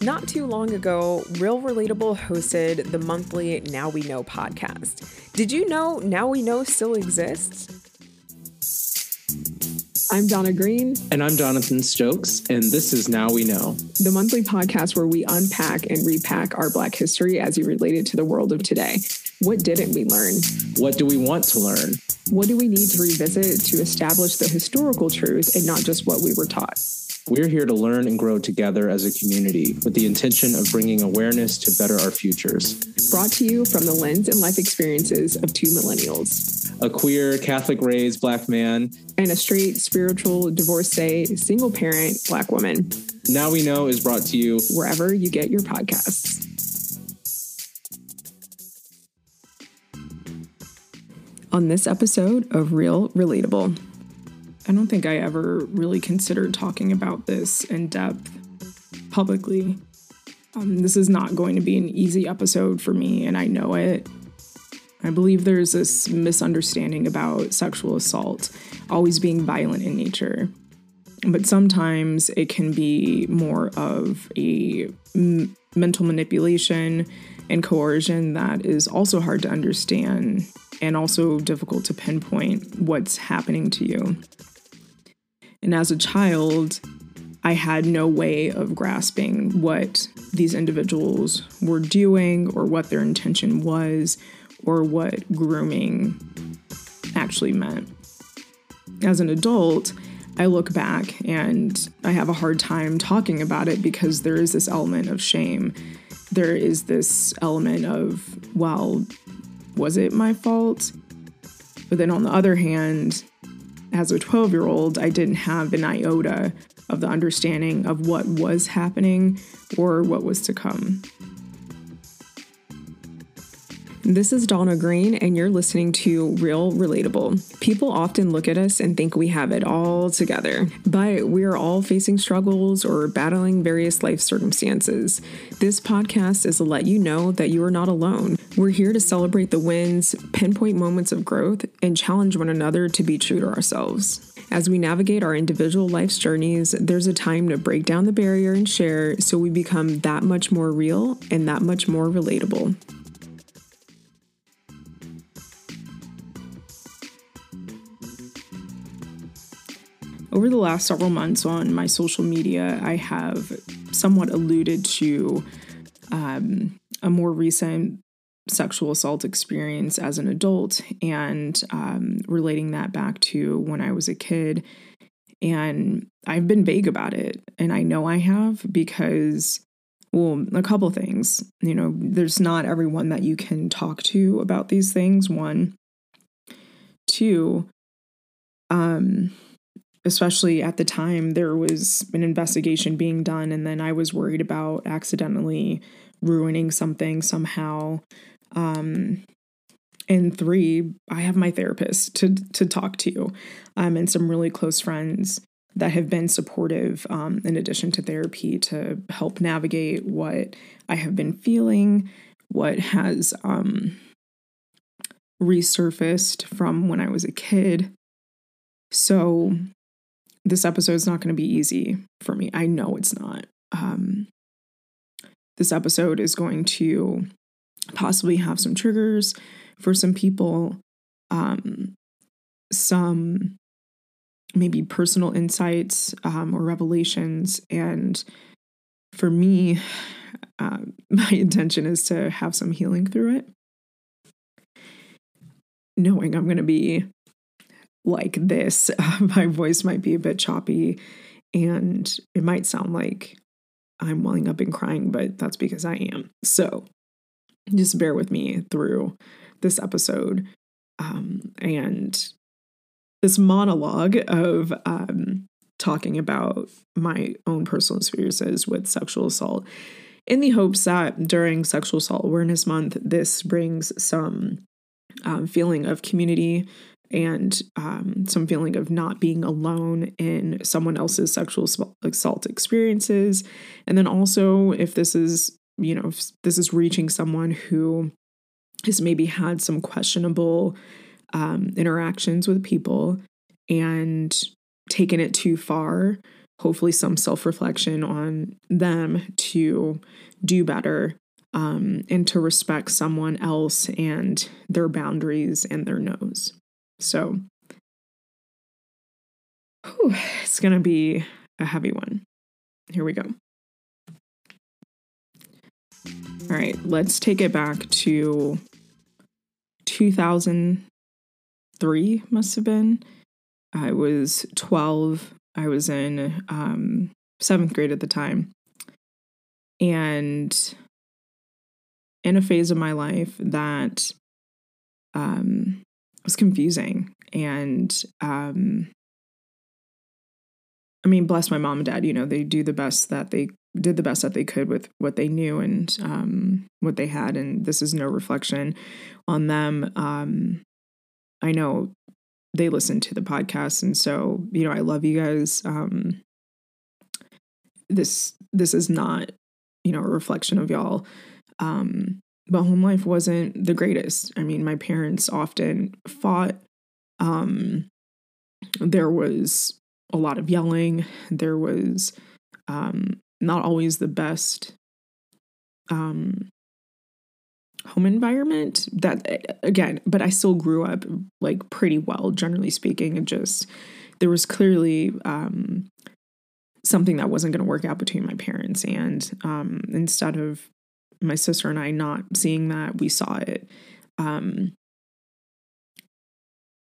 Not too long ago, Real Relatable hosted the monthly Now We Know podcast. Did you know Now We Know still exists? I'm Donna Green. And I'm Jonathan Stokes, and this is Now We Know, the monthly podcast where we unpack and repack our Black history as you relate it to the world of today. What didn't we learn? What do we want to learn? What do we need to revisit to establish the historical truth and not just what we were taught? We're here to learn and grow together as a community with the intention of bringing awareness to better our futures. Brought to you from the lens and life experiences of two millennials a queer, Catholic raised Black man, and a straight, spiritual, divorcee, single parent Black woman. Now We Know is brought to you wherever you get your podcasts. On this episode of Real Relatable. I don't think I ever really considered talking about this in depth publicly. Um, this is not going to be an easy episode for me, and I know it. I believe there's this misunderstanding about sexual assault always being violent in nature. But sometimes it can be more of a m- mental manipulation and coercion that is also hard to understand and also difficult to pinpoint what's happening to you. And as a child, I had no way of grasping what these individuals were doing or what their intention was or what grooming actually meant. As an adult, I look back and I have a hard time talking about it because there is this element of shame. There is this element of, well, was it my fault? But then on the other hand, as a 12 year old, I didn't have an iota of the understanding of what was happening or what was to come. This is Donna Green, and you're listening to Real Relatable. People often look at us and think we have it all together, but we are all facing struggles or battling various life circumstances. This podcast is to let you know that you are not alone. We're here to celebrate the wins, pinpoint moments of growth, and challenge one another to be true to ourselves. As we navigate our individual life's journeys, there's a time to break down the barrier and share so we become that much more real and that much more relatable. Over the last several months on my social media, I have somewhat alluded to um, a more recent sexual assault experience as an adult and um, relating that back to when I was a kid. And I've been vague about it. And I know I have because, well, a couple things. You know, there's not everyone that you can talk to about these things, one. Two, um, especially at the time there was an investigation being done and then i was worried about accidentally ruining something somehow. Um and three i have my therapist to to talk to. Um and some really close friends that have been supportive um, in addition to therapy to help navigate what i have been feeling what has um resurfaced from when i was a kid. So this episode is not going to be easy for me. I know it's not. Um, this episode is going to possibly have some triggers for some people, um, some maybe personal insights um, or revelations. And for me, uh, my intention is to have some healing through it. Knowing I'm going to be like this. My voice might be a bit choppy and it might sound like I'm welling up and crying, but that's because I am. So just bear with me through this episode um, and this monologue of um, talking about my own personal experiences with sexual assault in the hopes that during Sexual Assault Awareness Month, this brings some um, feeling of community and um, some feeling of not being alone in someone else's sexual assault experiences. And then also, if this is, you know, if this is reaching someone who has maybe had some questionable um, interactions with people and taken it too far hopefully some self reflection on them to do better um, and to respect someone else and their boundaries and their no's. So whew, it's going to be a heavy one. Here we go. All right, let's take it back to 2003, must have been. I was 12. I was in um, seventh grade at the time. And in a phase of my life that um, was confusing. And um, I mean, bless my mom and dad, you know, they do the best that they did the best that they could with what they knew and um, what they had. And this is no reflection on them. Um, I know they listen to the podcast. And so, you know, I love you guys. Um, this, this is not, you know, a reflection of y'all. Um, but home life wasn't the greatest. I mean, my parents often fought. Um, there was a lot of yelling. There was um, not always the best um, home environment. That again, but I still grew up like pretty well, generally speaking. And just there was clearly um, something that wasn't going to work out between my parents, and um, instead of my sister and I not seeing that, we saw it. Um,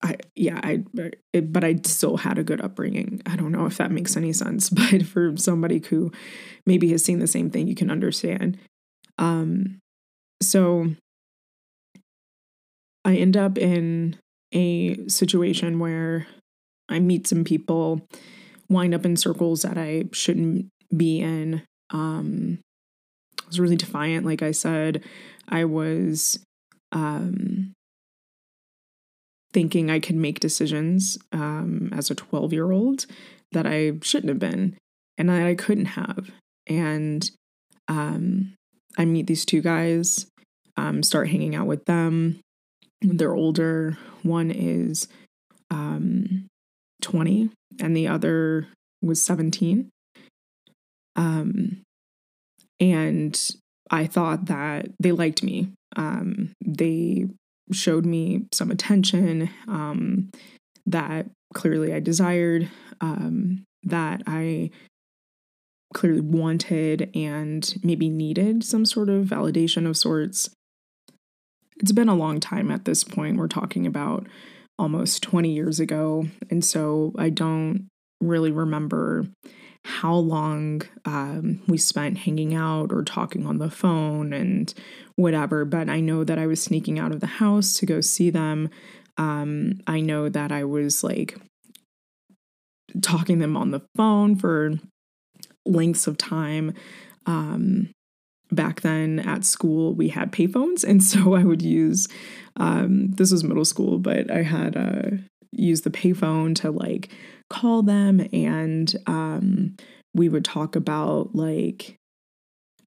I yeah, I it, but I still had a good upbringing. I don't know if that makes any sense, but for somebody who maybe has seen the same thing, you can understand. Um, so I end up in a situation where I meet some people, wind up in circles that I shouldn't be in. Um, Was really defiant, like I said. I was um, thinking I could make decisions um, as a 12 year old that I shouldn't have been and that I couldn't have. And um, I meet these two guys, um, start hanging out with them. They're older. One is um, 20 and the other was 17. Um, and I thought that they liked me. Um, they showed me some attention um, that clearly I desired, um, that I clearly wanted and maybe needed some sort of validation of sorts. It's been a long time at this point. We're talking about almost 20 years ago. And so I don't really remember how long um, we spent hanging out or talking on the phone and whatever. But I know that I was sneaking out of the house to go see them. Um, I know that I was like talking them on the phone for lengths of time. Um, back then at school, we had payphones. And so I would use, um, this was middle school, but I had uh, used the payphone to like call them and um, we would talk about like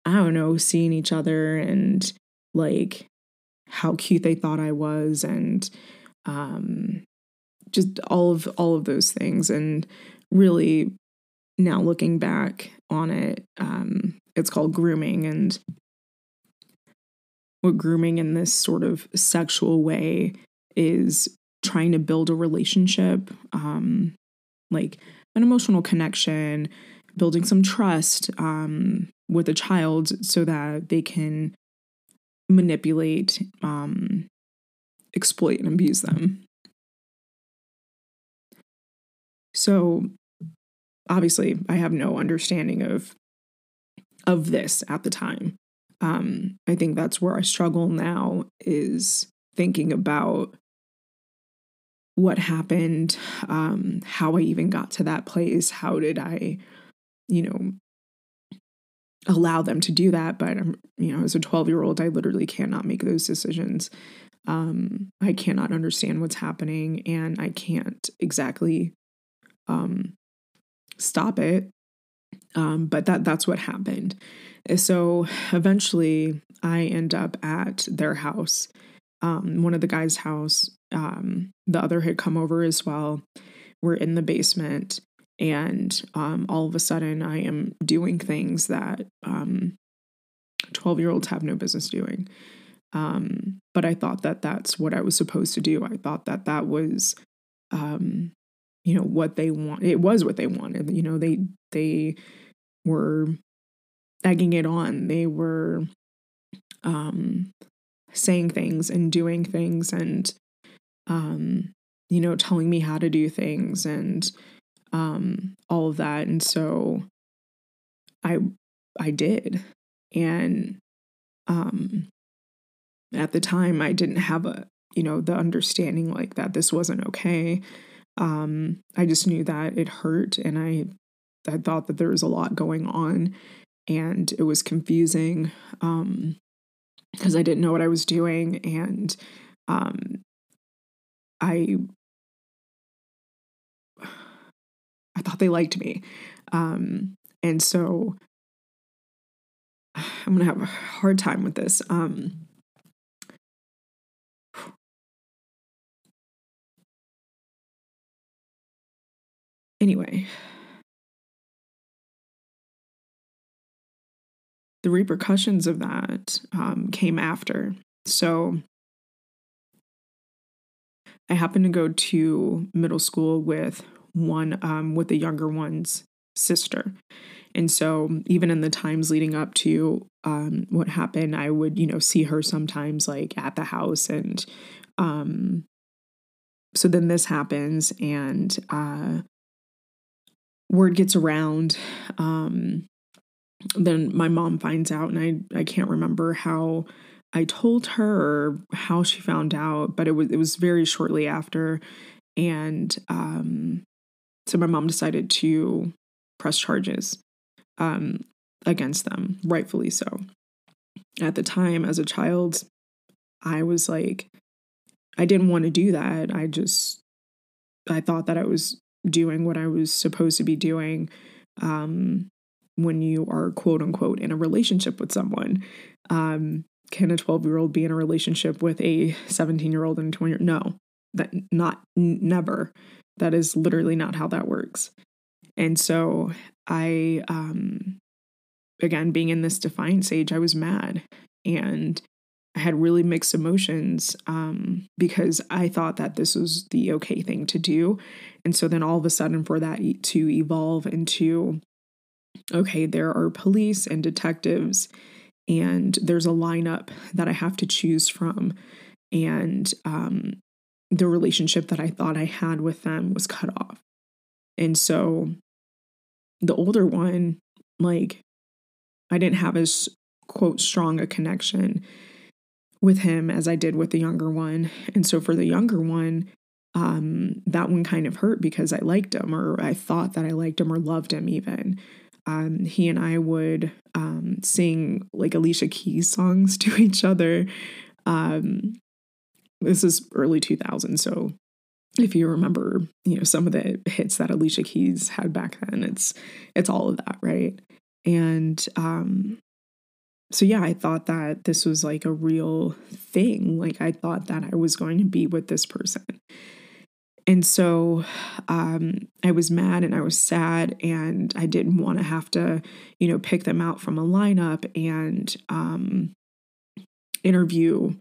I don't know, seeing each other and like how cute they thought I was and um, just all of all of those things. And really now looking back on it um, it's called grooming and what grooming in this sort of sexual way is trying to build a relationship um, like an emotional connection, building some trust um, with a child so that they can manipulate, um, exploit, and abuse them. So obviously, I have no understanding of of this at the time. Um, I think that's where I struggle now is thinking about what happened, um, how I even got to that place. How did I, you know, allow them to do that? But I'm, you know, as a 12 year old, I literally cannot make those decisions. Um, I cannot understand what's happening and I can't exactly um, stop it. Um, but that that's what happened. So eventually, I end up at their house, um, one of the guys' house, um, the other had come over as well. We're in the basement And um, all of a sudden, I am doing things that 12 um, year olds have no business doing. Um, but I thought that that's what I was supposed to do. I thought that that was, um, you know, what they want. It was what they wanted. You know, they they were egging it on. They were um, saying things and doing things and um, you know, telling me how to do things and um, all of that. And so I I did. And um, at the time I didn't have a, you know, the understanding like that this wasn't okay. Um, I just knew that it hurt and I I thought that there was a lot going on and it was confusing um because I didn't know what I was doing and um I I thought they liked me. Um, and so I'm to have a hard time with this. Um, anyway, the repercussions of that um, came after. So I happened to go to middle school with one um, with the younger one's sister. And so, even in the times leading up to um, what happened, I would, you know, see her sometimes like at the house. And um, so then this happens, and uh, word gets around. Um, then my mom finds out, and I, I can't remember how I told her how she found out, but it was it was very shortly after. And um, so my mom decided to press charges um, against them, rightfully so. At the time, as a child, I was like, I didn't want to do that. I just, I thought that I was doing what I was supposed to be doing um, when you are quote unquote in a relationship with someone. Um, can a 12 year old be in a relationship with a 17 year old and 20 year no that not n- never that is literally not how that works. And so I, um, again, being in this defiant stage, I was mad and I had really mixed emotions um, because I thought that this was the okay thing to do. And so then all of a sudden, for that to evolve into, okay, there are police and detectives, and there's a lineup that I have to choose from. And um, the relationship that I thought I had with them was cut off. And so the older one, like, I didn't have as quote strong a connection with him as I did with the younger one. And so for the younger one, um, that one kind of hurt because I liked him or I thought that I liked him or loved him even. Um, he and I would um, sing like Alicia Keys songs to each other. Um, this is early 2000s, so if you remember, you know, some of the hits that Alicia Keys had back then, it's it's all of that, right? And um so yeah, I thought that this was like a real thing. Like I thought that I was going to be with this person. And so um, I was mad and I was sad, and I didn't want to have to, you know, pick them out from a lineup and um, interview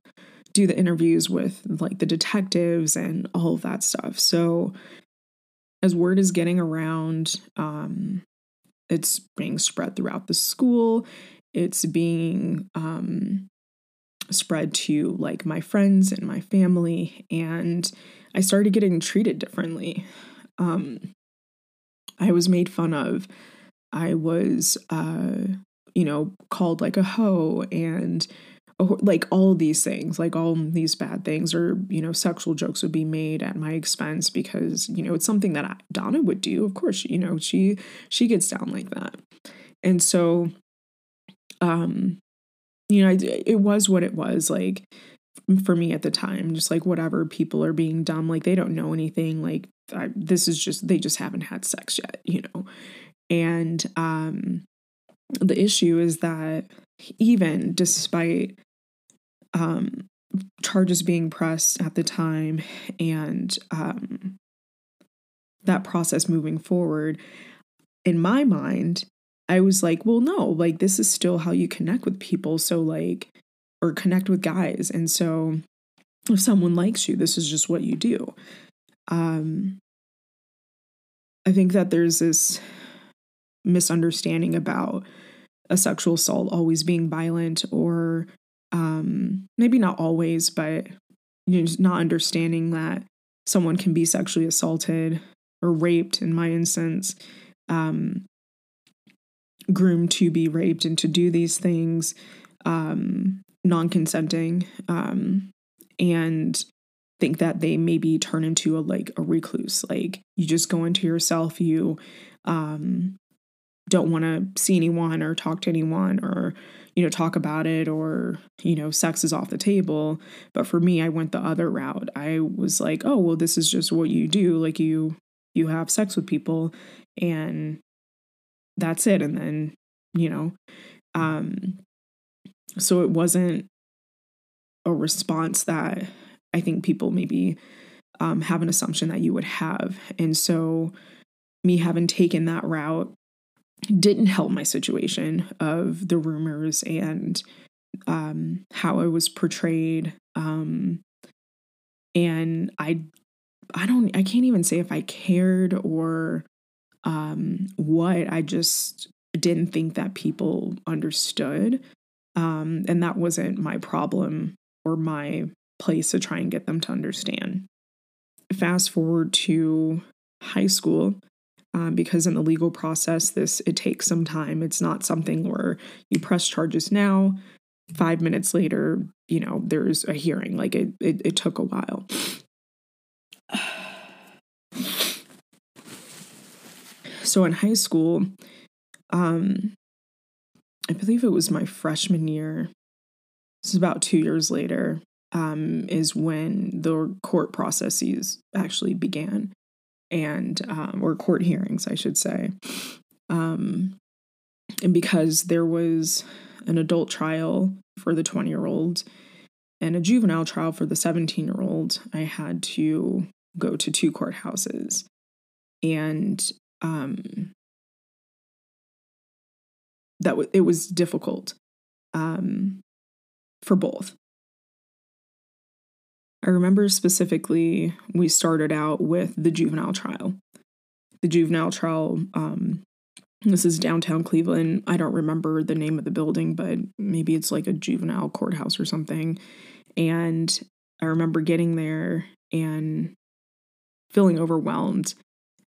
do the interviews with like the detectives and all of that stuff. So as word is getting around, um, it's being spread throughout the school. It's being um, spread to like my friends and my family, and I started getting treated differently. Um, I was made fun of. I was, uh, you know, called like a hoe and like all these things like all these bad things or you know sexual jokes would be made at my expense because you know it's something that I, donna would do of course you know she she gets down like that and so um you know it was what it was like for me at the time just like whatever people are being dumb like they don't know anything like I, this is just they just haven't had sex yet you know? And um the issue is that even despite um, charges being pressed at the time and um, that process moving forward, in my mind, I was like, well, no, like this is still how you connect with people. So, like, or connect with guys. And so, if someone likes you, this is just what you do. Um, I think that there's this misunderstanding about a sexual assault always being violent or um, maybe not always, but you know, not understanding that someone can be sexually assaulted or raped in my instance um, groomed to be raped and to do these things um, non-consenting um, and think that they maybe turn into a like a recluse. Like you just go into yourself you um, don't want to see anyone or talk to anyone or you know talk about it or you know sex is off the table. But for me i went the other route. I was like oh well this is just what you do. Like you you have sex with people. And that's it and then you know um so it wasn't a response that i think people maybe um, have an assumption that you would have and so me having taken that route didn't help my situation of the rumors and um, how I was portrayed. Um, and I, I don't, I can't even say if I cared or um, what. I just didn't think that people understood. Um, and that wasn't my problem or my place to try and get them to understand. Fast forward to high school um, because in the legal process this it takes some time it's not something where you press charges now five minutes later you know there's a hearing like it it, it took a while so in high school um i believe it was my freshman year this is about two years later um, is when the court processes actually began and um, or court hearings, I should say. Um, and because there was an adult trial for the 20 year old and a juvenile trial for the 17 year old, I had to go to two courthouses. And um, that w- it was difficult um, for both. I remember specifically we started out with the juvenile trial. The juvenile trial, um, this is downtown Cleveland. I don't remember the name of the building, but maybe it's like a juvenile courthouse or something. And I remember getting there and feeling overwhelmed.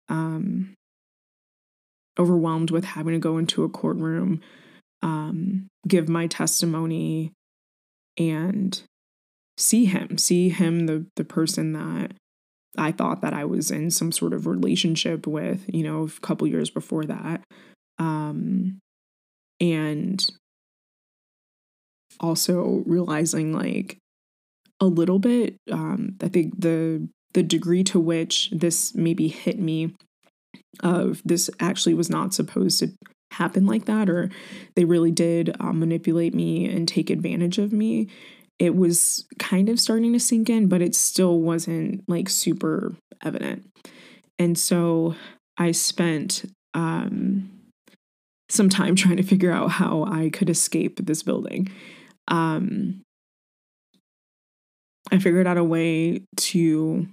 Um, overwhelmed with having to go into a courtroom, um, give my testimony, and see him, see him, the the person that I thought that I was in some sort of relationship with, you know, a couple years before that. Um, and also realizing like a little bit, um, I think the the degree to which this maybe hit me of this actually was not supposed to happen like that, or they really did um, manipulate me and take advantage of me it was kind of starting to sink in, but it still wasn't like super evident. And so I spent um, some time trying to figure out how I could escape this building. Um, I figured out a way to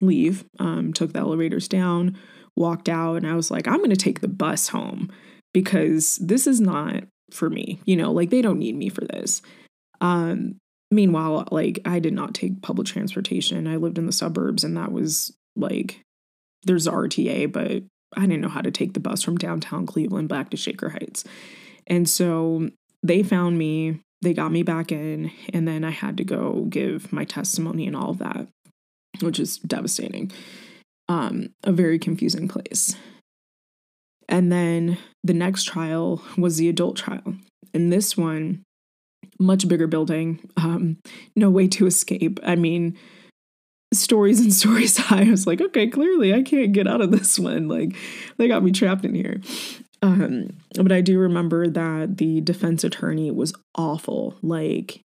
leave, um, took the elevators down, walked out, and I was like, I'm going to take the bus home because this is not for me. You know, like they don't need me for this. Um, meanwhile, like I did not take public transportation. I lived in the suburbs and that was like there's RTA, but I didn't know how to take the bus from downtown Cleveland back to Shaker Heights. And so they found me, they got me back in, and then I had to go give my testimony and all of that, which is devastating. Um, a very confusing place. And then the next trial was the adult trial. And this one, much bigger building, um, no way to escape. I mean, stories and stories high. I was like, okay, clearly I can't get out of this one. Like, they got me trapped in here. Um, but I do remember that the defense attorney was awful. Like,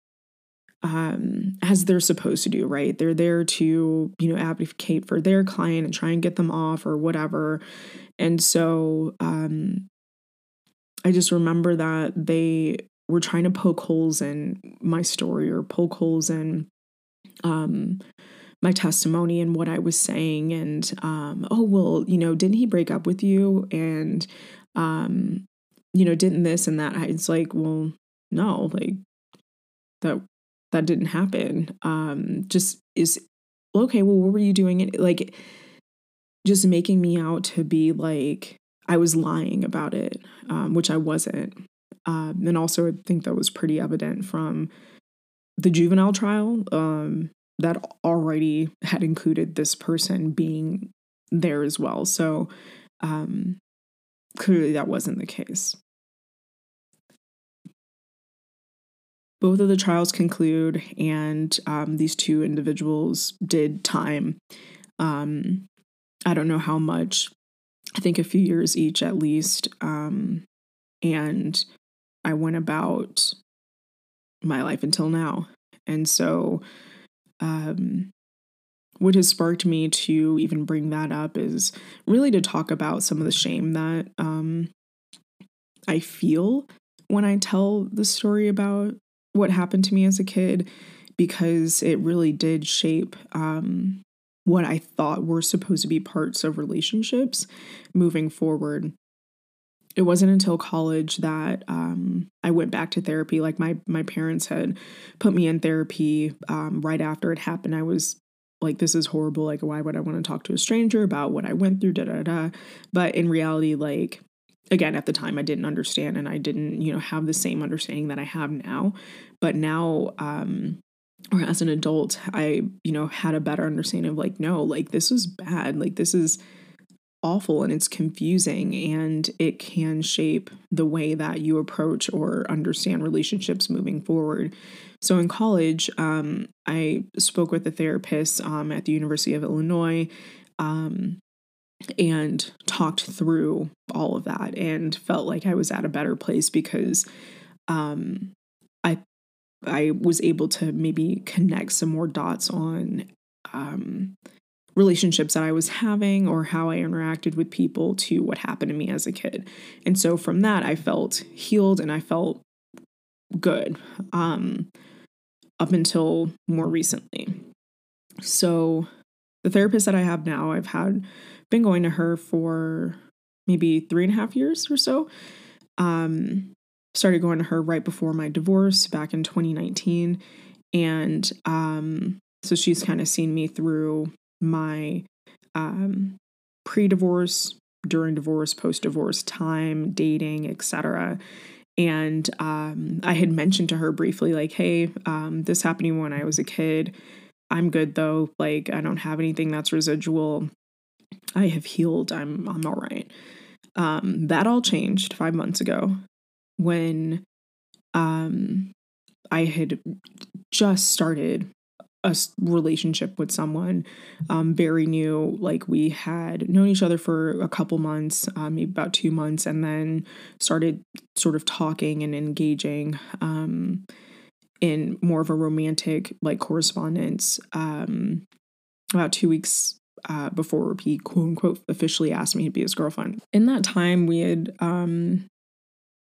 um, as they're supposed to do, right? They're there to, you know, advocate for their client and try and get them off or whatever. And so um, I just remember that they were trying to poke holes in my story or poke holes in um, my testimony and what I was saying. And, um, oh, well, you know, didn't he break up with you? And, um, you know, didn't this and that. It's like, well, no, like that that didn't happen. Um, just is okay, well, what were you doing? It like just making me out to be like I was lying about it, um, which I wasn't. Um, and also, I think that was pretty evident from the juvenile trial um, that already had included this person being there as well. So um, clearly, that wasn't the case. Both of the trials conclude, and um, these two individuals did time. Um, I don't know how much, I think a few years each at least. Um, and I went about my life until now. And so, um, what has sparked me to even bring that up is really to talk about some of the shame that um, I feel when I tell the story about what happened to me as a kid because it really did shape um, what I thought were supposed to be parts of relationships moving forward. It wasn't until college that um, I went back to therapy. Like my my parents had put me in therapy um, right after it happened. I was like, "This is horrible. Like, why would I want to talk to a stranger about what I went through?" Da da da. But in reality, like again at the time i didn't understand and i didn't you know have the same understanding that i have now. But now um or as an adult i you know had a better understanding of like no like this is bad. Like this is awful and it's confusing and it can shape the way that you approach or understand relationships moving forward. So in college um, i spoke with a therapist um, at the university of illinois. Um, and talked through all of that and felt like I was at a better place because um, I I was able to maybe connect some more dots on um, relationships that I was having or how I interacted with people to what happened to me as a kid. And so from that, I felt healed and I felt good um, up until more recently. So the therapist that I have now, I've had been going to her for maybe three and a half years or so. Um, started going to her right before my divorce back in 2019. And um, so she's kind of seen me through my um, pre divorce, during divorce, post divorce time, dating, etc. And um, I had mentioned to her briefly, like, hey, um, this happened when I was a kid. I'm good though. Like, I don't have anything that's residual. I have healed. I'm I'm all right. Um, that all changed five months ago when um, I had just started a relationship with someone um, very new. Like we had known each other for a couple months, um, maybe about two months, and then started sort of talking and engaging um, in more of a romantic like correspondence. Um, about two weeks uh, before he quote unquote officially asked me to be his girlfriend. In that time, we had um,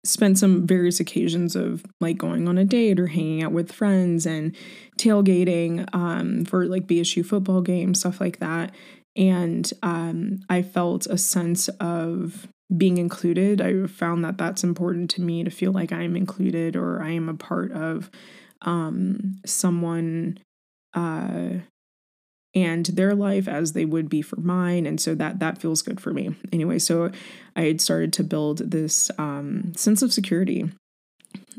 spent some various occasions of like going on a date or hanging out with friends and tailgating um, for like BSU football games, stuff like that. And um, I felt a sense of being included. I found that that's important to me to feel like I'm included or I am a part of um, someone uh, and their life as they would be for mine and so that that feels good for me. Anyway so i had started to build this um, sense of security.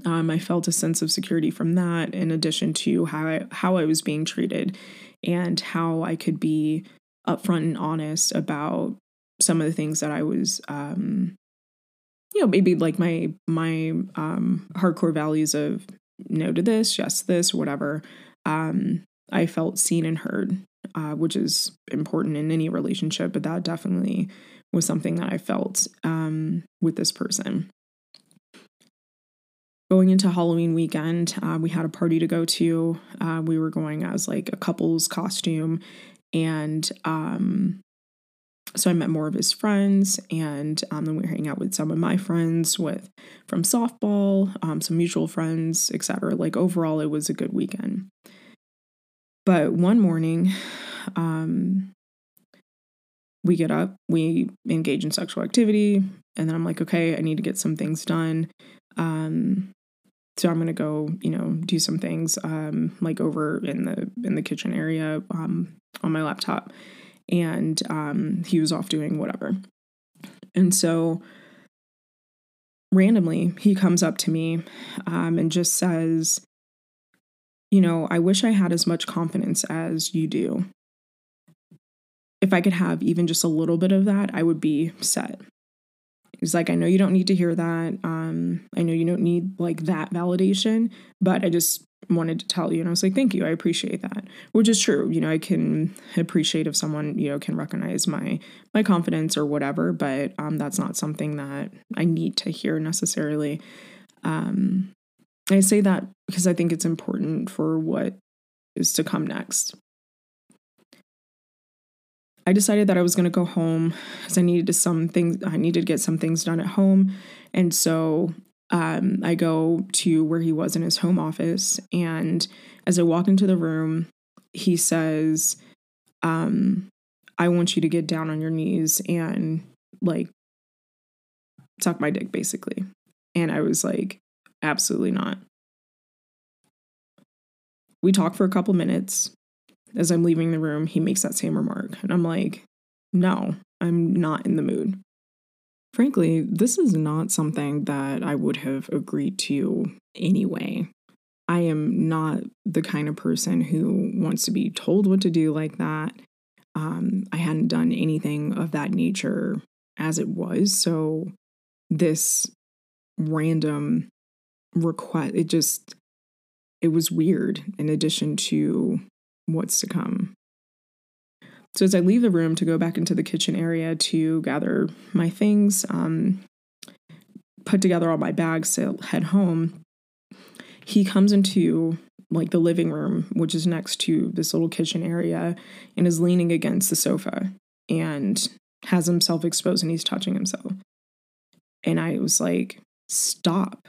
Um, i felt a sense of security from that in addition to how I, how I was being treated and how i could be upfront and honest about some of the things that i was um, you know maybe like my my um, hardcore values of no to this yes to this whatever um, I felt seen and heard uh, which is important in any relationship, but that definitely was something that I felt um, with this person. going into Halloween weekend, uh, we had a party to go to. Uh, we were going as like a couple's costume. And um, so I met more of his friends, and um, then we were hanging out with some of my friends with from softball, um, some mutual friends, etc. Like overall, it was a good weekend. But one morning, um, we get up, we engage in sexual activity, and then I'm like, okay, I need to get some things done. Um, so I'm gonna go, you know, do some things um, like over in the in the kitchen area um, on my laptop, and um, he was off doing whatever. And so randomly, he comes up to me um, and just says, "You know, I wish I had as much confidence as you do. If I could have even just a little bit of that, I would be set." He's like, I know you don't need to hear that. Um, I know you don't need like that validation, but I just wanted to tell you. And I was like, thank you. I appreciate that. Which is true. You know, I can appreciate if someone, you know, can recognize my my confidence or whatever, but um that's not something that I need to hear necessarily. Um I say that because I think it's important for what is to come next. I decided that I was going to go home because I needed to some things. I needed to get some things done at home, and so um, I go to where he was in his home office. And as I walk into the room, he says, um, "I want you to get down on your knees and like suck my dick, basically." And I was like, "Absolutely not." We talk for a couple minutes as I'm leaving the room, he makes that same remark. And I'm like, no, I'm not in the mood. Frankly, this is not something that I would have agreed to anyway. I am not the kind of person who wants to be told what to do like that. Um, I hadn't done anything of that nature as it was. So, this random request, it just, it was weird in addition to what's to come. So as I leave the room to go back into the kitchen area to gather my things, um, put together all my bags to head home, he comes into like the living room, which is next to this little kitchen area, and is leaning against the sofa and has himself exposed and he's touching himself. And I was like, stop.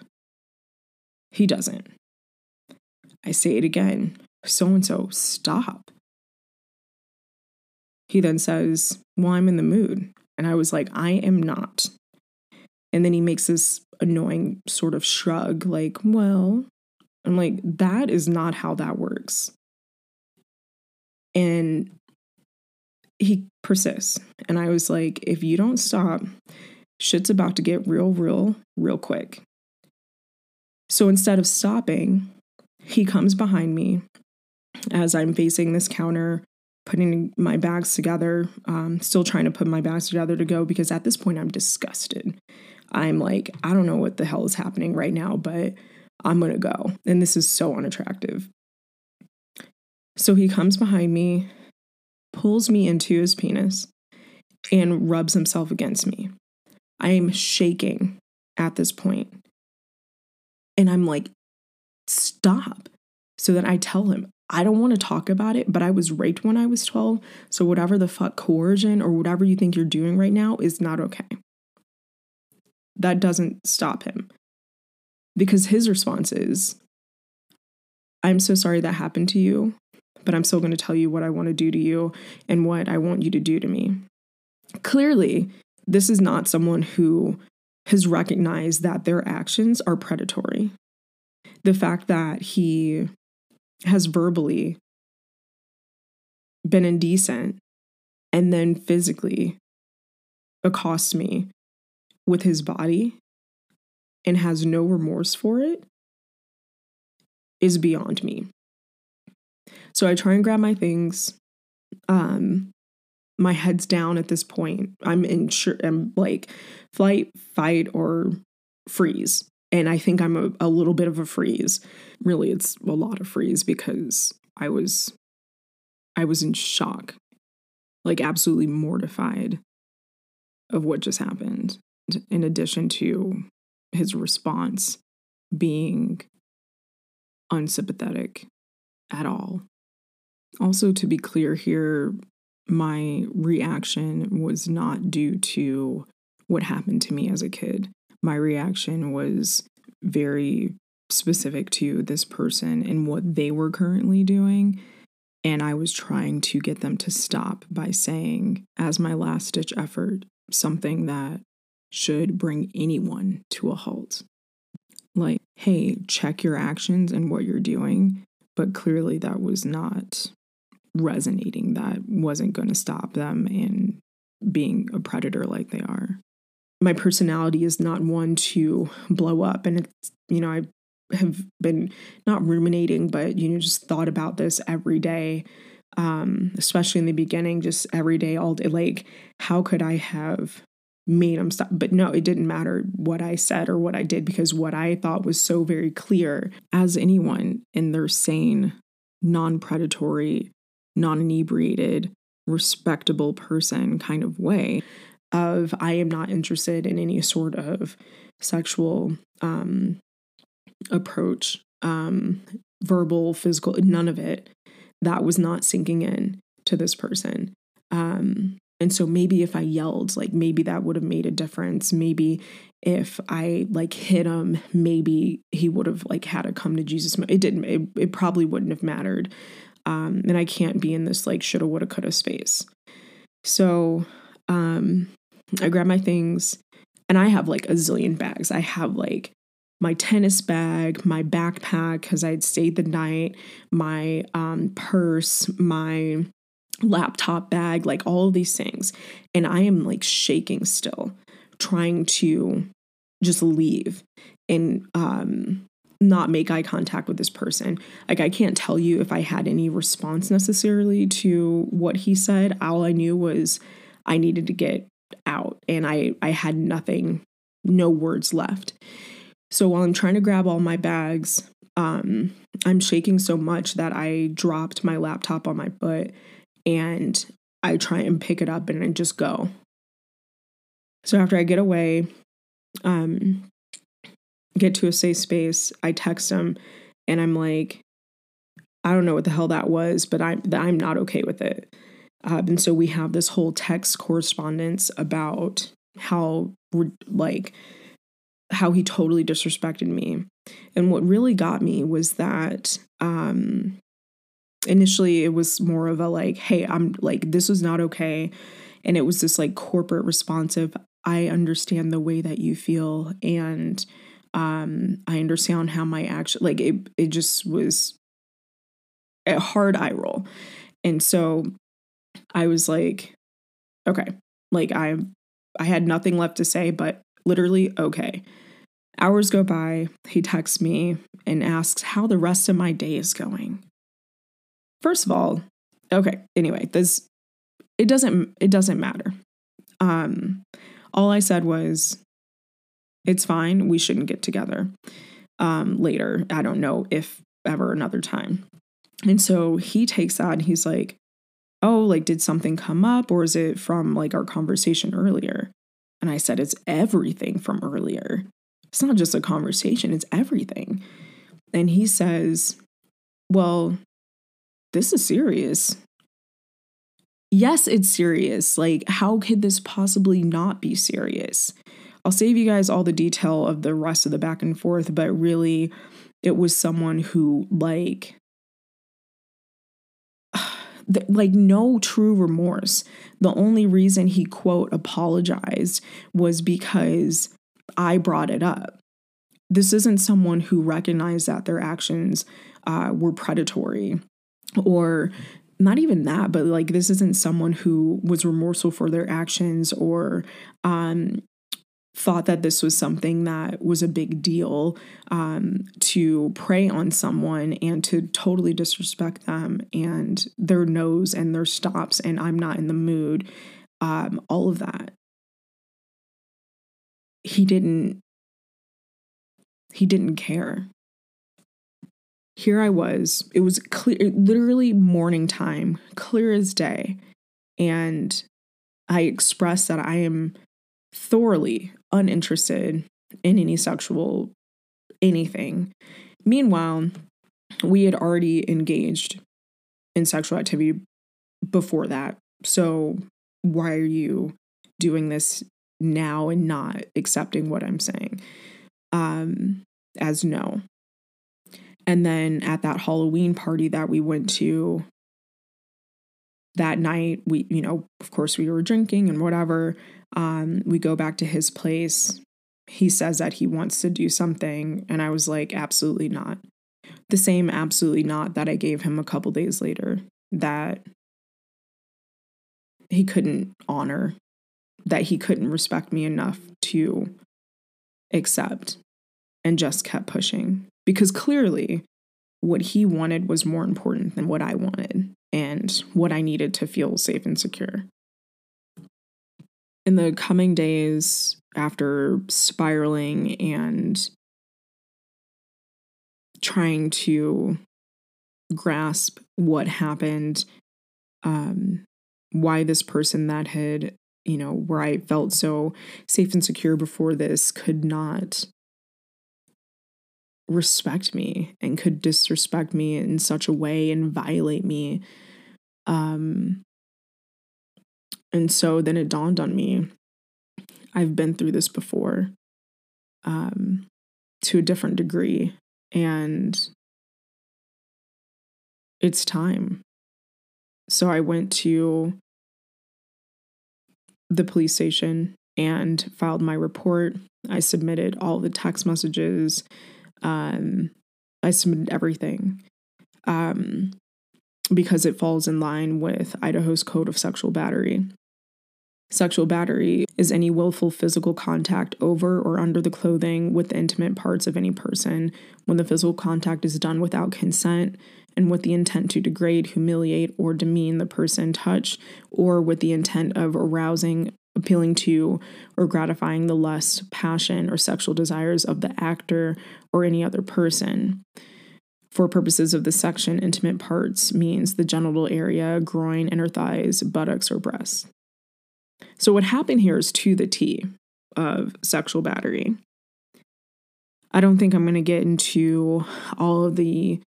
He doesn't. I say it again so and so, stop. He then says, Well, I'm in the mood. And I was like, I am not. And then he makes this annoying sort of shrug, like, Well, I'm like, that is not how that works. And he persists. And I was like, if you don't stop, shit's about to get real, real, real quick. So instead of stopping, he comes behind me as I'm facing this counter, putting my bags together, um, still trying to put my bags together to go because at this point I'm disgusted. I'm like, I don't know what the hell is happening right now, but I'm gonna go. And this is so unattractive. So he comes behind me, pulls me into his penis, and rubs himself against me. I am shaking at this point. And I'm like, stop. So then I tell him, I don't want to talk about it, but I was raped when I was 12. So whatever the fuck coercion or whatever you think you're doing right now is not okay. That doesn't stop him. Because his response is, I'm so sorry that happened to you, but I'm still going to tell you what I want to do to you and what I want you to do to me. Clearly, this is not someone who has recognized that their actions are predatory. The fact that he has verbally been indecent and then physically accosts me with his body and has no remorse for it is beyond me. So I try and grab my things. Um my head's down at this point. I'm in sure I'm like flight, fight, or freeze and I think I'm a, a little bit of a freeze. Really, it's a lot of freeze because I was I was in shock, like absolutely mortified of what just happened. In addition to his response being unsympathetic at all. Also, to be clear here, my reaction was not due to what happened to me as a kid. My reaction was very specific to this person and what they were currently doing. And I was trying to get them to stop by saying, as my last ditch effort, something that should bring anyone to a halt. Like, hey, check your actions and what you're doing. But clearly, that was not resonating. That wasn't going to stop them in being a predator like they are. My personality is not one to blow up. And it's, you know, I have been not ruminating, but you know, just thought about this every day, um, especially in the beginning, just every day, all day. Like, how could I have made them stop? But no, it didn't matter what I said or what I did because what I thought was so very clear as anyone in their sane, non predatory, non inebriated, respectable person kind of way of I am not interested in any sort of sexual um, approach, um, verbal, physical, none of it. That was not sinking in to this person. Um, and so maybe if I yelled, like maybe that would have made a difference. Maybe if I like hit him, maybe he would have like had to come to Jesus. It didn't, it, it probably wouldn't have mattered. Um, and I can't be in this like shoulda, woulda, coulda space. So um, I grab my things and I have like a zillion bags. I have like my tennis bag, my backpack, because I'd stayed the night, my um, purse, my laptop bag, like all of these things. And I am like shaking still, trying to just leave and um, not make eye contact with this person. Like, I can't tell you if I had any response necessarily to what he said. All I knew was I needed to get out and I, I had nothing, no words left. So while I'm trying to grab all my bags, um, I'm shaking so much that I dropped my laptop on my foot and I try and pick it up and I just go. So after I get away, um, get to a safe space, I text him and I'm like, I don't know what the hell that was, but I'm I'm not okay with it. Uh, and so we have this whole text correspondence about how like how he totally disrespected me. And what really got me was that um initially it was more of a like, hey, I'm like, this is not okay. And it was this like corporate responsive, I understand the way that you feel and um I understand how my action like it it just was a hard eye roll. And so I was like, okay, like I I had nothing left to say, but literally okay. Hours go by, he texts me and asks how the rest of my day is going. First of all, okay, anyway, this it doesn't it doesn't matter. Um all I said was it's fine, we shouldn't get together. Um later, I don't know if ever another time. And so he takes that and he's like, "Oh, like did something come up or is it from like our conversation earlier?" And I said, "It's everything from earlier." It's not just a conversation, it's everything. And he says, Well, this is serious. Yes, it's serious. Like, how could this possibly not be serious? I'll save you guys all the detail of the rest of the back and forth, but really, it was someone who, like, like no true remorse. The only reason he quote apologized was because I brought it up. This isn't someone who recognized that their actions uh, were predatory or not even that, but like this isn't someone who was remorseful for their actions or um, thought that this was something that was a big deal um, to prey on someone and to totally disrespect them and their nose and their stops and I'm not in the mood, um, all of that he didn't he didn't care. Here I was. It was clear literally morning time, clear as day. And I expressed that I am thoroughly uninterested in any sexual anything. Meanwhile, we had already engaged in sexual activity before that. So why are you doing this now and not accepting what I'm saying? Um, as no. And then at that Halloween party that we went to that night, we, you know, of course we were drinking and whatever. Um, we go back to his place. He says that he wants to do something. And I was like, absolutely not. The same absolutely not that I gave him a couple days later that he couldn't honor, that he couldn't respect me enough to accept and just kept pushing because clearly what he wanted was more important than what I wanted and what I needed to feel safe and secure. In the coming days after spiraling and trying to grasp what happened, um, why this person that had, you know, where I felt so safe and secure before this could not respect me and could disrespect me in such a way and violate me. Um, and so then it dawned on me I've been through this before um, to a different degree. And it's time. So I went to the police station and filed my report. I submitted all the text messages, um, I submitted everything um, because it falls in line with Idaho's Code of Sexual Battery. Sexual battery is any willful physical contact over or under the clothing with the intimate parts of any person when the physical contact is done without consent and with the intent to degrade, humiliate, or demean the person touched, or with the intent of arousing, appealing to or gratifying the lust, passion, or sexual desires of the actor or any other person. For purposes of this section, intimate parts means the genital area, groin, inner thighs, buttocks, or breasts. So, what happened here is to the T of sexual battery. I don't think I'm going to get into all of the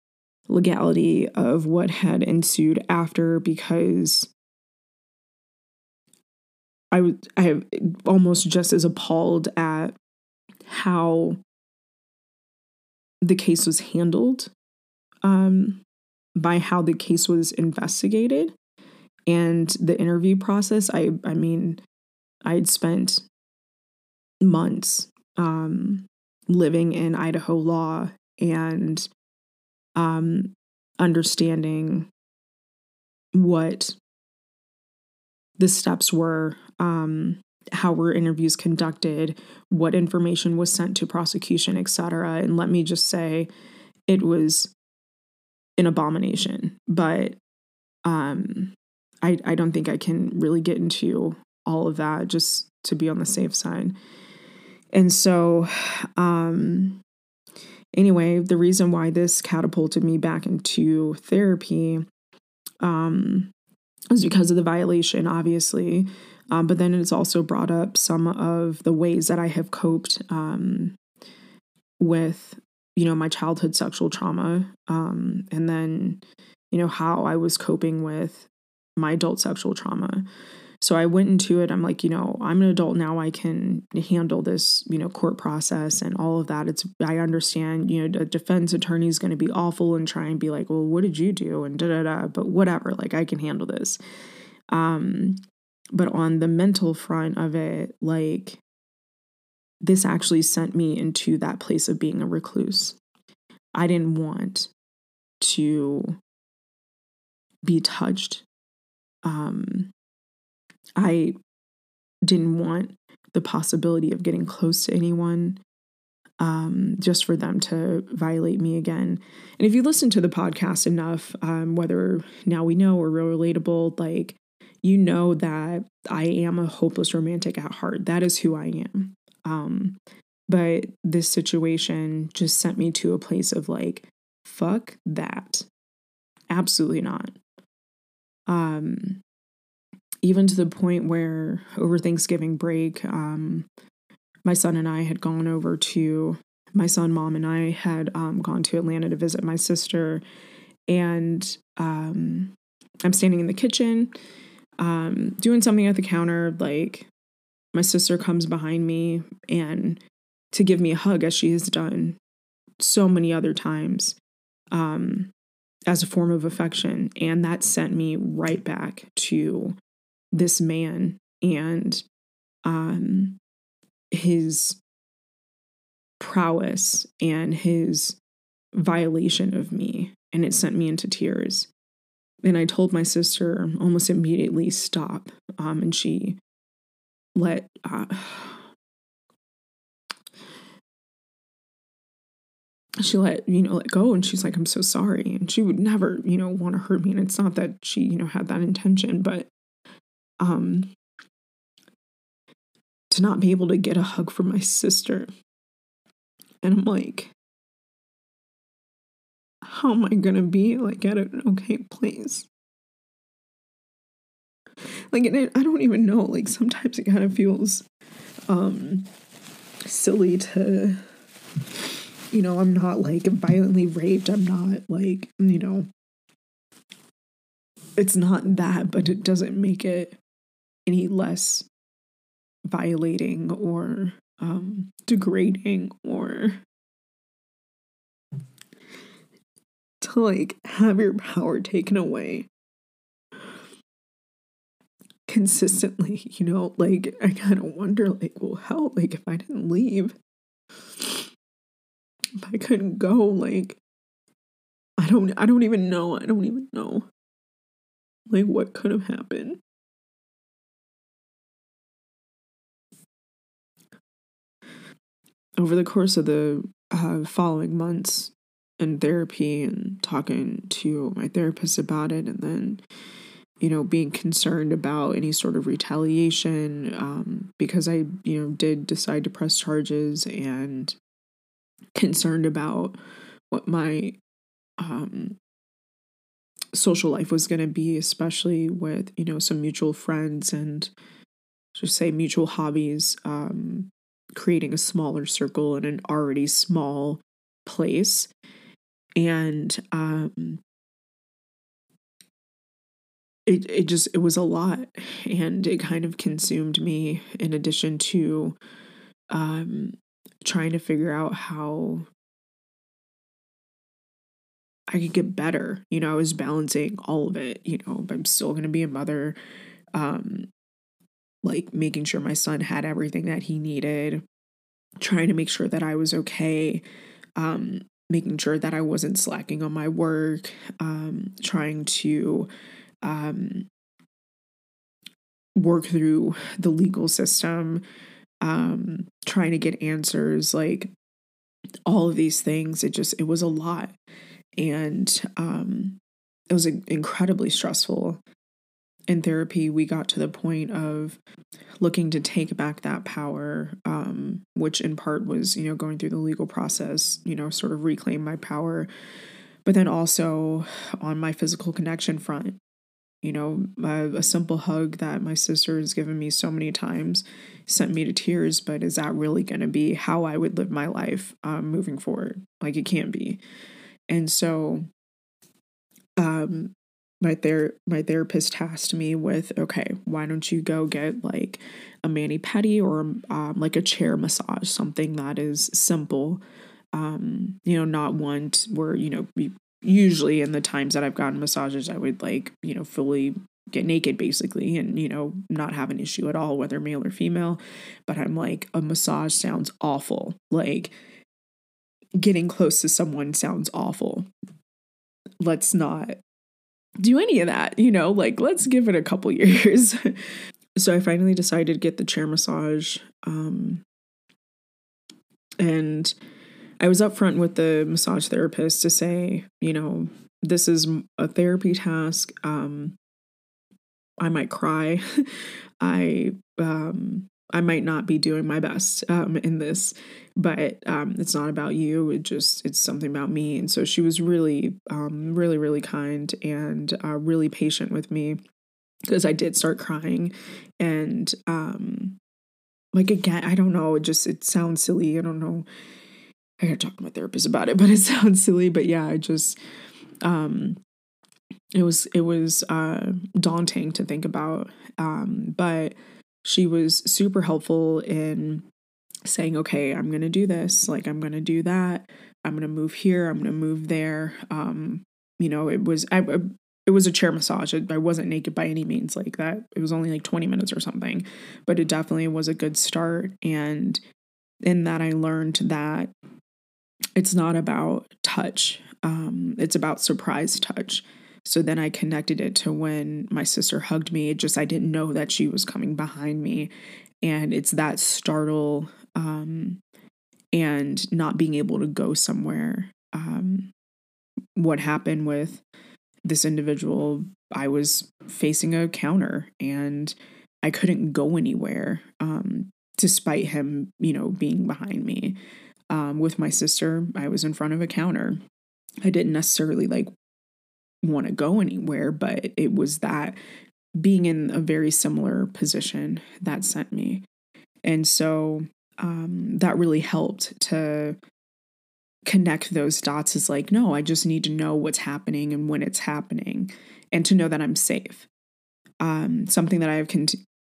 legality of what had ensued after because I was I have almost just as appalled at how the case was handled, um, by how the case was investigated, and the interview process. I I mean, I had spent months um, living in Idaho law and um, understanding what the steps were, um, how were interviews conducted, what information was sent to prosecution, etc. And let me just say, it was an abomination. But um, I I don't think I can really get into all of that just to be on the safe side. And so, um, anyway, the reason why this catapulted me back into therapy um, is because of the violation, obviously. Um, but then it's also brought up some of the ways that I have coped um, with, you know, my childhood sexual trauma. Um, and then, you know, how I was coping with my adult sexual trauma. So I went into it. I'm like, you know, I'm an adult now. I can handle this, you know, court process and all of that. It's, I understand, you know, a defense attorney is going to be awful and try and be like, well, what did you do? And da da da. But whatever, like, I can handle this. Um, but on the mental front of it, like, this actually sent me into that place of being a recluse. I didn't want to be touched. Um, I didn't want the possibility of getting close to anyone um, just for them to violate me again. And if you listen to the podcast enough, um, whether now we know or real relatable, like you know that I am a hopeless romantic at heart. That is who I am. Um, but this situation just sent me to a place of like, fuck that. Absolutely not. Um, even to the point where over Thanksgiving break, um, my son and I had gone over to my son, mom, and I had um, gone to Atlanta to visit my sister, and um, I'm standing in the kitchen, um, doing something at the counter. Like my sister comes behind me and to give me a hug, as she has done so many other times, um, as a form of affection, and that sent me right back to this man and um, his prowess and his violation of me. And it sent me into tears. And I told my sister almost immediately, stop. Um, and she let, uh, she let you know let go and she's like i'm so sorry and she would never you know want to hurt me and it's not that she you know had that intention but um to not be able to get a hug from my sister. And i'm like how am i to be like at an okay place? Like and i don't even know like sometimes it kind of feels um silly to you know i'm not like violently raped. I'm not like you know it's not that but it doesn't make it any less violating or um, degrading or to like have your power taken away consistently you know like i kind of wonder like well hell like if i didn't leave if i couldn't go like i don't i don't even know i don't even know like what could have happened. Over the course of the uh, following months in therapy and talking to my therapist about it, and then, you know, being concerned about any sort of retaliation um, because I, you know, did decide to press charges and concerned about what my um, social life was going to be, especially with, you know, some mutual friends and just say mutual hobbies. Um, creating a smaller circle in an already small place. And um, it it just it was a lot and it kind of consumed me in addition to um trying to figure out how I could get better. You know, I was balancing all of it, you know, I'm still going to be a mother um like making sure my son had everything that he needed, trying to make sure that I was okay, um, making sure that I wasn't slacking on my work, um, trying to um, work through the legal system, um, trying to get answers, like all of these things. It just, it was a lot. And um, it was incredibly stressful in therapy, we got to the point of looking to take back that power, um, which in part was, you know, going through the legal process, you know, sort of reclaim my power. But then also on my physical connection front, you know, a, a simple hug that my sister has given me so many times sent me to tears. But is that really going to be how I would live my life um, moving forward? Like it can't be. And so um my ther- my therapist tasked me with okay why don't you go get like a mani pedi or um, like a chair massage something that is simple um you know not one where you know usually in the times that i've gotten massages i would like you know fully get naked basically and you know not have an issue at all whether male or female but i'm like a massage sounds awful like getting close to someone sounds awful let's not do any of that, you know, like let's give it a couple years. so I finally decided to get the chair massage. Um, and I was upfront with the massage therapist to say, you know, this is a therapy task. Um, I might cry. I um, I might not be doing my best um, in this, but um, it's not about you. It just it's something about me. And so she was really, um, really, really kind and uh, really patient with me because I did start crying, and um, like again, I don't know. It just it sounds silly. I don't know. I gotta talk to my therapist about it, but it sounds silly. But yeah, I just um it was it was uh daunting to think about. Um, but she was super helpful in saying, okay, I'm gonna do this, like I'm gonna do that, I'm gonna move here, I'm gonna move there. Um, you know, it was I, it was a chair massage. I wasn't naked by any means like that. It was only like 20 minutes or something, but it definitely was a good start. And in that, I learned that it's not about touch, um, it's about surprise touch. So then I connected it to when my sister hugged me. It just, I didn't know that she was coming behind me. And it's that startle um, and not being able to go somewhere. Um, what happened with this individual, I was facing a counter and I couldn't go anywhere um, despite him, you know, being behind me. Um, with my sister, I was in front of a counter. I didn't necessarily like want to go anywhere, but it was that being in a very similar position that sent me. And so um, that really helped to connect those dots is like, no, I just need to know what's happening and when it's happening and to know that I'm safe. Um, something that I have,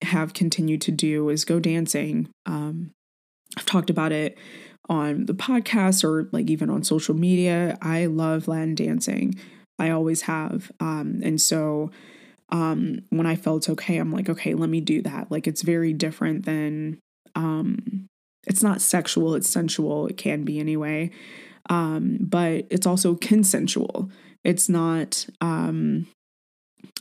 have continued to do is go dancing. Um, I've talked about it on the podcast or like even on social media. I love Latin dancing. I always have. Um, and so um, when I felt okay, I'm like, okay, let me do that. Like it's very different than um, it's not sexual, it's sensual. It can be anyway um, but it's also consensual. It's not um,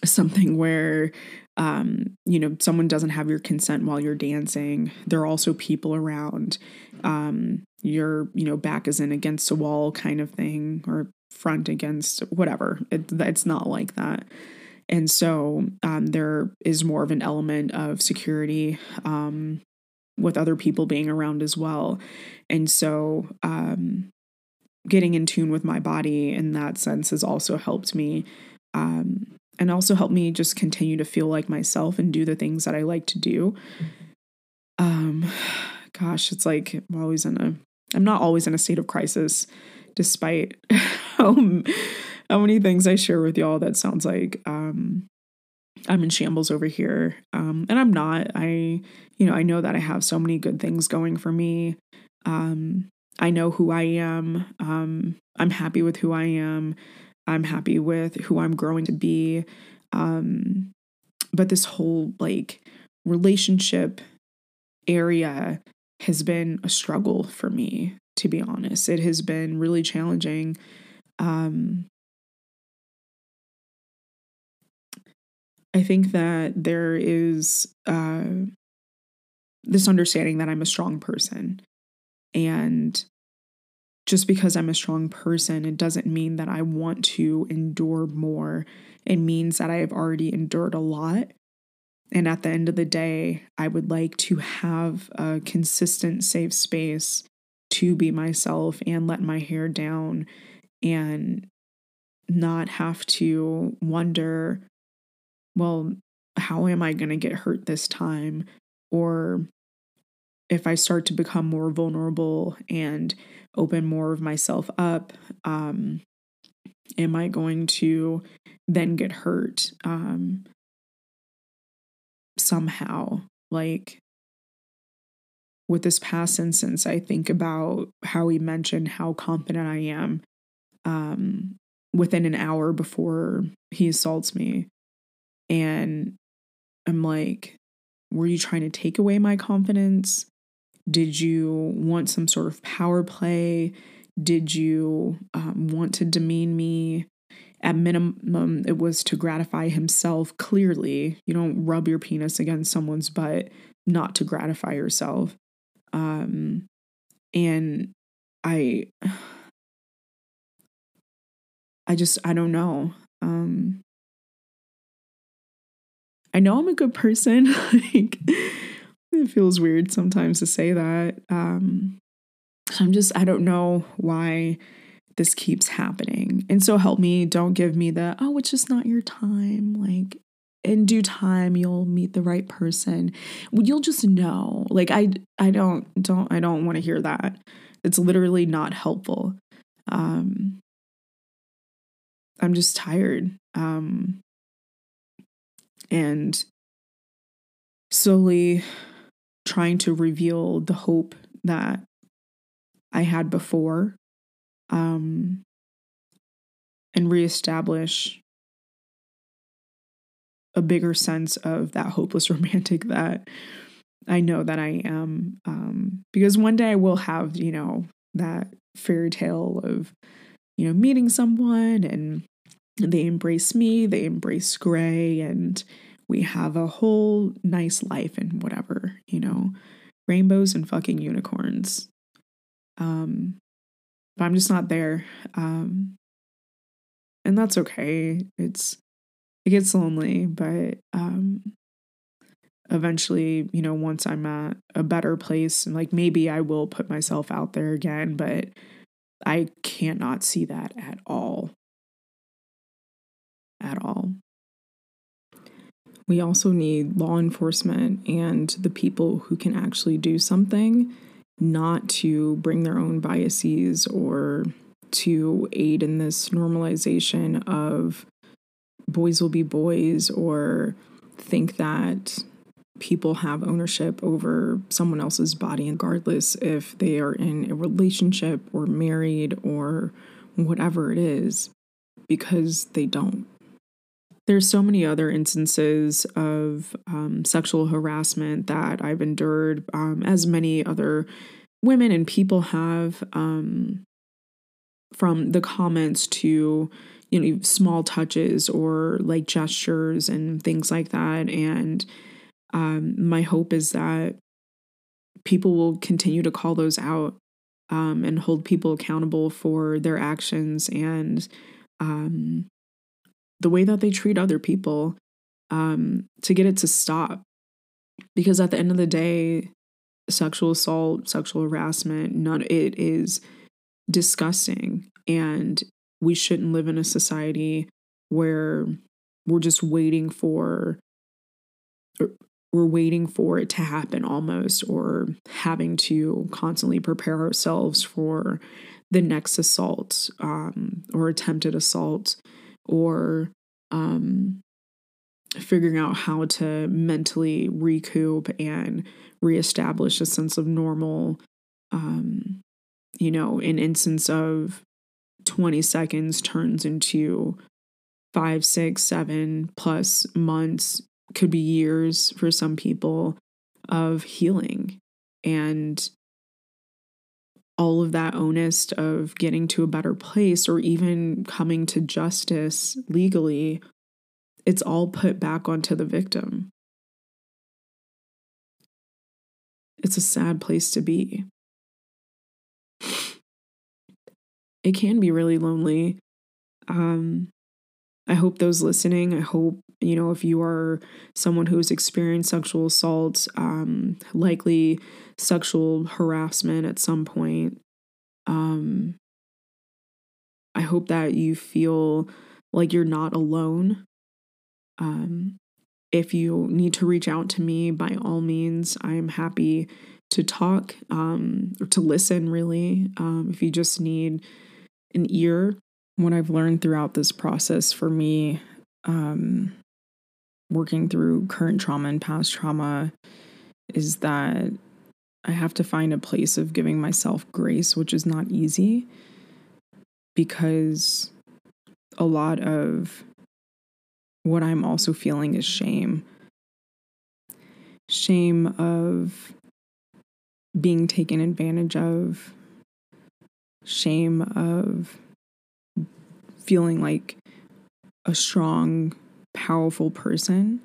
something where um, you know someone doesn't have your consent while you're dancing. There are also people around. Um, your you know back is in against a wall kind of thing, or front against whatever. It, it's not like that. And so um, there is more of an element of security um, with other people being around as well. And so um, getting in tune with my body in that sense has also helped me um, and also helped me just continue to feel like myself and do the things that I like to do. Um, gosh, it's like I'm always in a I'm not always in a state of crisis, despite how, how many things I share with y'all that sounds like um, I'm in shambles over here. Um, and I'm not. I, you know, I know that I have so many good things going for me. Um, I know who I am. Um, I'm happy with who I am. I'm happy with who I'm growing to be. Um, but this whole like relationship area has been a struggle for me, to be honest. It has been really challenging. Um, I think that there is uh, this understanding that I'm a strong person and just because I'm a strong person, it doesn't mean that I want to endure more. It means that I have already endured a lot. And at the end of the day, I would like to have a consistent, safe space to be myself and let my hair down and not have to wonder, well, how am I going to get hurt this time? Or if I start to become more vulnerable and open more of myself up, um, am I going to then get hurt um, somehow? Like with this past instance, I think about how he mentioned how confident I am um, within an hour before he assaults me. And I'm like, were you trying to take away my confidence? Did you want some sort of power play? Did you um, want to demean me? At minimum, it was to gratify himself. Clearly, you don't rub your penis against someone's butt not to gratify yourself. Um, and I, I just, I don't know. Um, I know I'm a good person. like, it feels weird sometimes to say that. Um, I'm just, I don't know why this keeps happening. And so help me, don't give me the, oh, it's just not your time. Like, in due time you'll meet the right person you'll just know like i i don't don't i don't want to hear that it's literally not helpful. Um, I'm just tired. Um, and slowly trying to reveal the hope that I had before um, and reestablish a bigger sense of that hopeless romantic that I know that I am. Um, because one day I will have, you know, that fairy tale of, you know, meeting someone and they embrace me, they embrace Gray, and we have a whole nice life and whatever, you know, rainbows and fucking unicorns. Um, but I'm just not there. Um, and that's okay. It's it gets lonely, but um eventually, you know, once I'm at a better place and like maybe I will put myself out there again, but I cannot see that at all. At all. We also need law enforcement and the people who can actually do something, not to bring their own biases or to aid in this normalization of boys will be boys or think that people have ownership over someone else's body, regardless if they are in a relationship or married or whatever it is, because they don't. There's so many other instances of um, sexual harassment that I've endured, um, as many other women and people have, um, from the comments to you know small touches or like gestures and things like that. And um, my hope is that people will continue to call those out um, and hold people accountable for their actions and um, the way that they treat other people um, to get it to stop. Because at the end of the day, sexual assault, sexual harassment, none it is disgusting. And we shouldn't live in a society where we're just waiting for we're waiting for it to happen almost or having to constantly prepare ourselves for the next assault um, or attempted assault or um, figuring out how to mentally recoup and reestablish a sense of normal um, you know an instance of 20 seconds turns into five six seven plus months could be years for some people of healing. And all of that onus of getting to a better place or even coming to justice legally, it's all put back onto the victim. It's a sad place to be. It can be really lonely. Um, I hope those listening, I hope, you know, if you are someone who's experienced sexual assault, um, likely sexual harassment at some point, um, I hope that you feel like you're not alone. Um, if you need to reach out to me, by all means, I'm happy to talk um, or to listen, really. Um, if you just need an ear what I've learned throughout this process for me, um, working through current trauma and past trauma, is that I have to find a place of giving myself grace, which is not easy because a lot of what I'm also feeling is shame. Shame of being taken advantage of, shame of feeling like a strong, powerful person.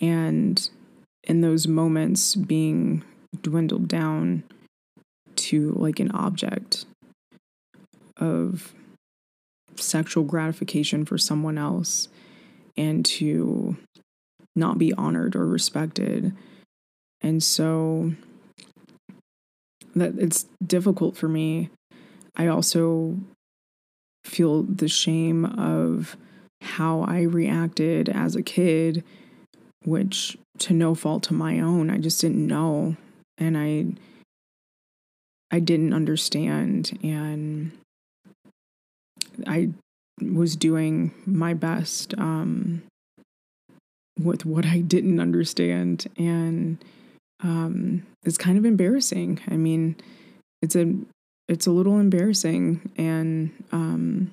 And in those moments, being dwindled down to like an object of sexual gratification for someone else and to not be honored or respected. And so that it's difficult for me. I also feel the shame of how I reacted as a kid, which to no fault to my own, I just didn't know. And I I didn't understand and I was doing my best um, with what I didn't understand and um, it's kind of embarrassing. I mean, it's a it's a little embarrassing and um,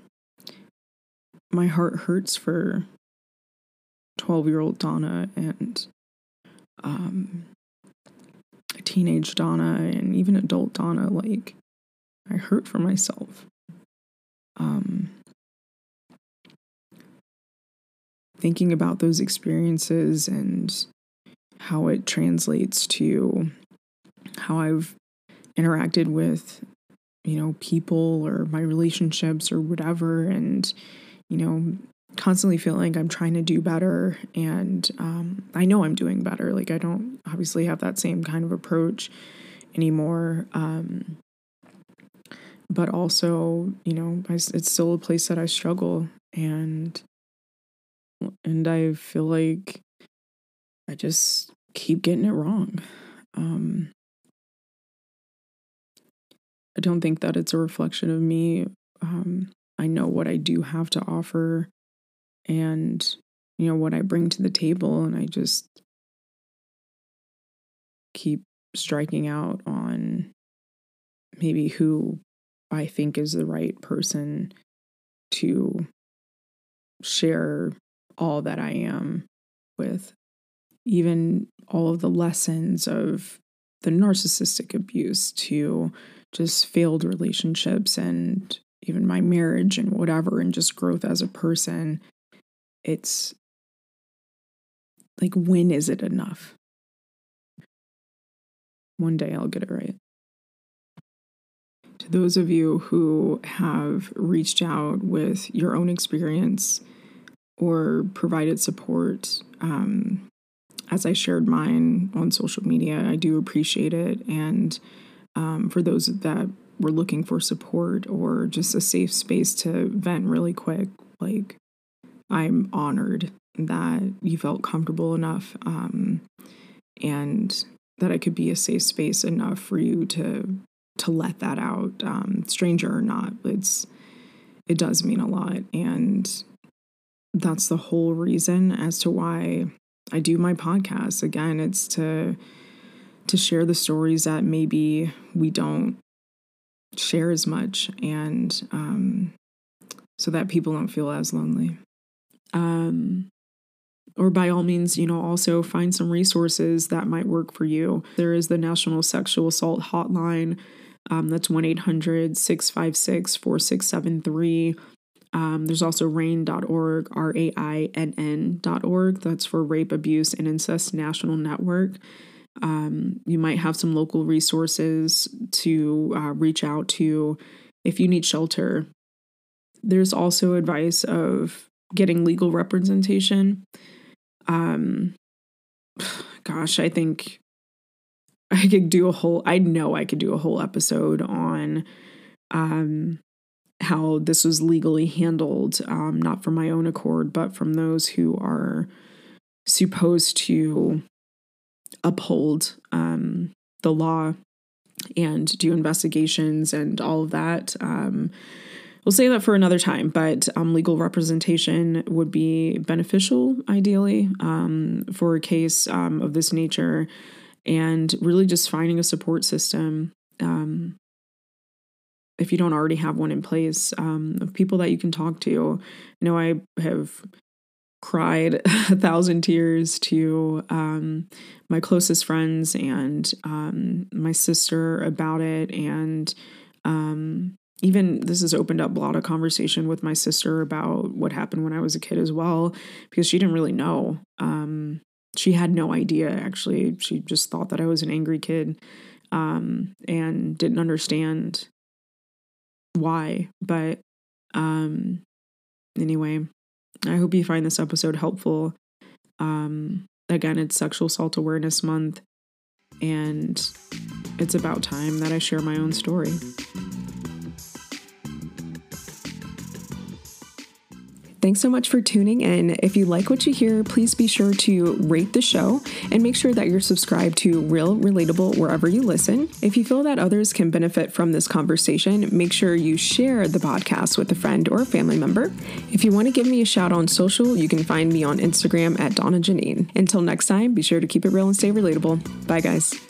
my heart hurts for 12 year old Donna and um, teenage Donna and even adult Donna. Like, I hurt for myself. Um, thinking about those experiences and how it translates to how I've interacted with, you know, people or my relationships or whatever. And, you know, constantly feeling like I'm trying to do better. And um, I know I'm doing better. Like, I don't obviously have that same kind of approach anymore. Um, but also, you know, I, it's still a place that I struggle. And, and I feel like I just keep getting it wrong. Um, I don't think that it's a reflection of me. Um, I know what I do have to offer and, you know, what I bring to the table. And I just keep striking out on maybe who I think is the right person to share all that I am with. Even all of the lessons of the narcissistic abuse to just failed relationships and even my marriage and whatever, and just growth as a person. It's like, when is it enough? One day I'll get it right. To those of you who have reached out with your own experience or provided support, um, as I shared mine on social media, I do appreciate it. And um, for those that were looking for support or just a safe space to vent really quick, like I'm honored that you felt comfortable enough um, and that I could be a safe space enough for you to to let that out, um, stranger or not. It's it does mean a lot, and that's the whole reason as to why I do my podcast. Again, it's to to share the stories that maybe we don't share as much, and um, so that people don't feel as lonely. Um, or by all means, you know, also find some resources that might work for you. There is the National Sexual Assault Hotline. Um, that's 1 800 656 4673. Um, there's also RAINN.org, R A I N N.org. That's for Rape, Abuse, and Incest National Network. Um, you might have some local resources to uh, reach out to if you need shelter. There's also advice of getting legal representation. Um, gosh, I think I could do a whole, I know I could do a whole episode on um, how this was legally handled, um, not from my own accord, but from those who are supposed to uphold um, the law and do investigations and all of that. Um, we'll say that for another time, but um, legal representation would be beneficial, ideally, um, for a case um, of this nature, and really just finding a support system. Um, if you don't already have one in place, um, of people that you can talk to. You know, I have cried a thousand tears to um, my closest friends and um, my sister about it. And um, even this has opened up a lot of conversation with my sister about what happened when I was a kid as well, because she didn't really know. Um, she had no idea, actually. She just thought that I was an angry kid um, and didn't understand why. But um, anyway, I hope you find this episode helpful. Um, again, it's Sexual Assault Awareness Month, and it's about time that I share my own story. Thanks so much for tuning in. If you like what you hear, please be sure to rate the show and make sure that you're subscribed to Real Relatable wherever you listen. If you feel that others can benefit from this conversation, make sure you share the podcast with a friend or a family member. If you want to give me a shout on social, you can find me on Instagram at Donna Janeen. Until next time, be sure to keep it real and stay relatable. Bye, guys.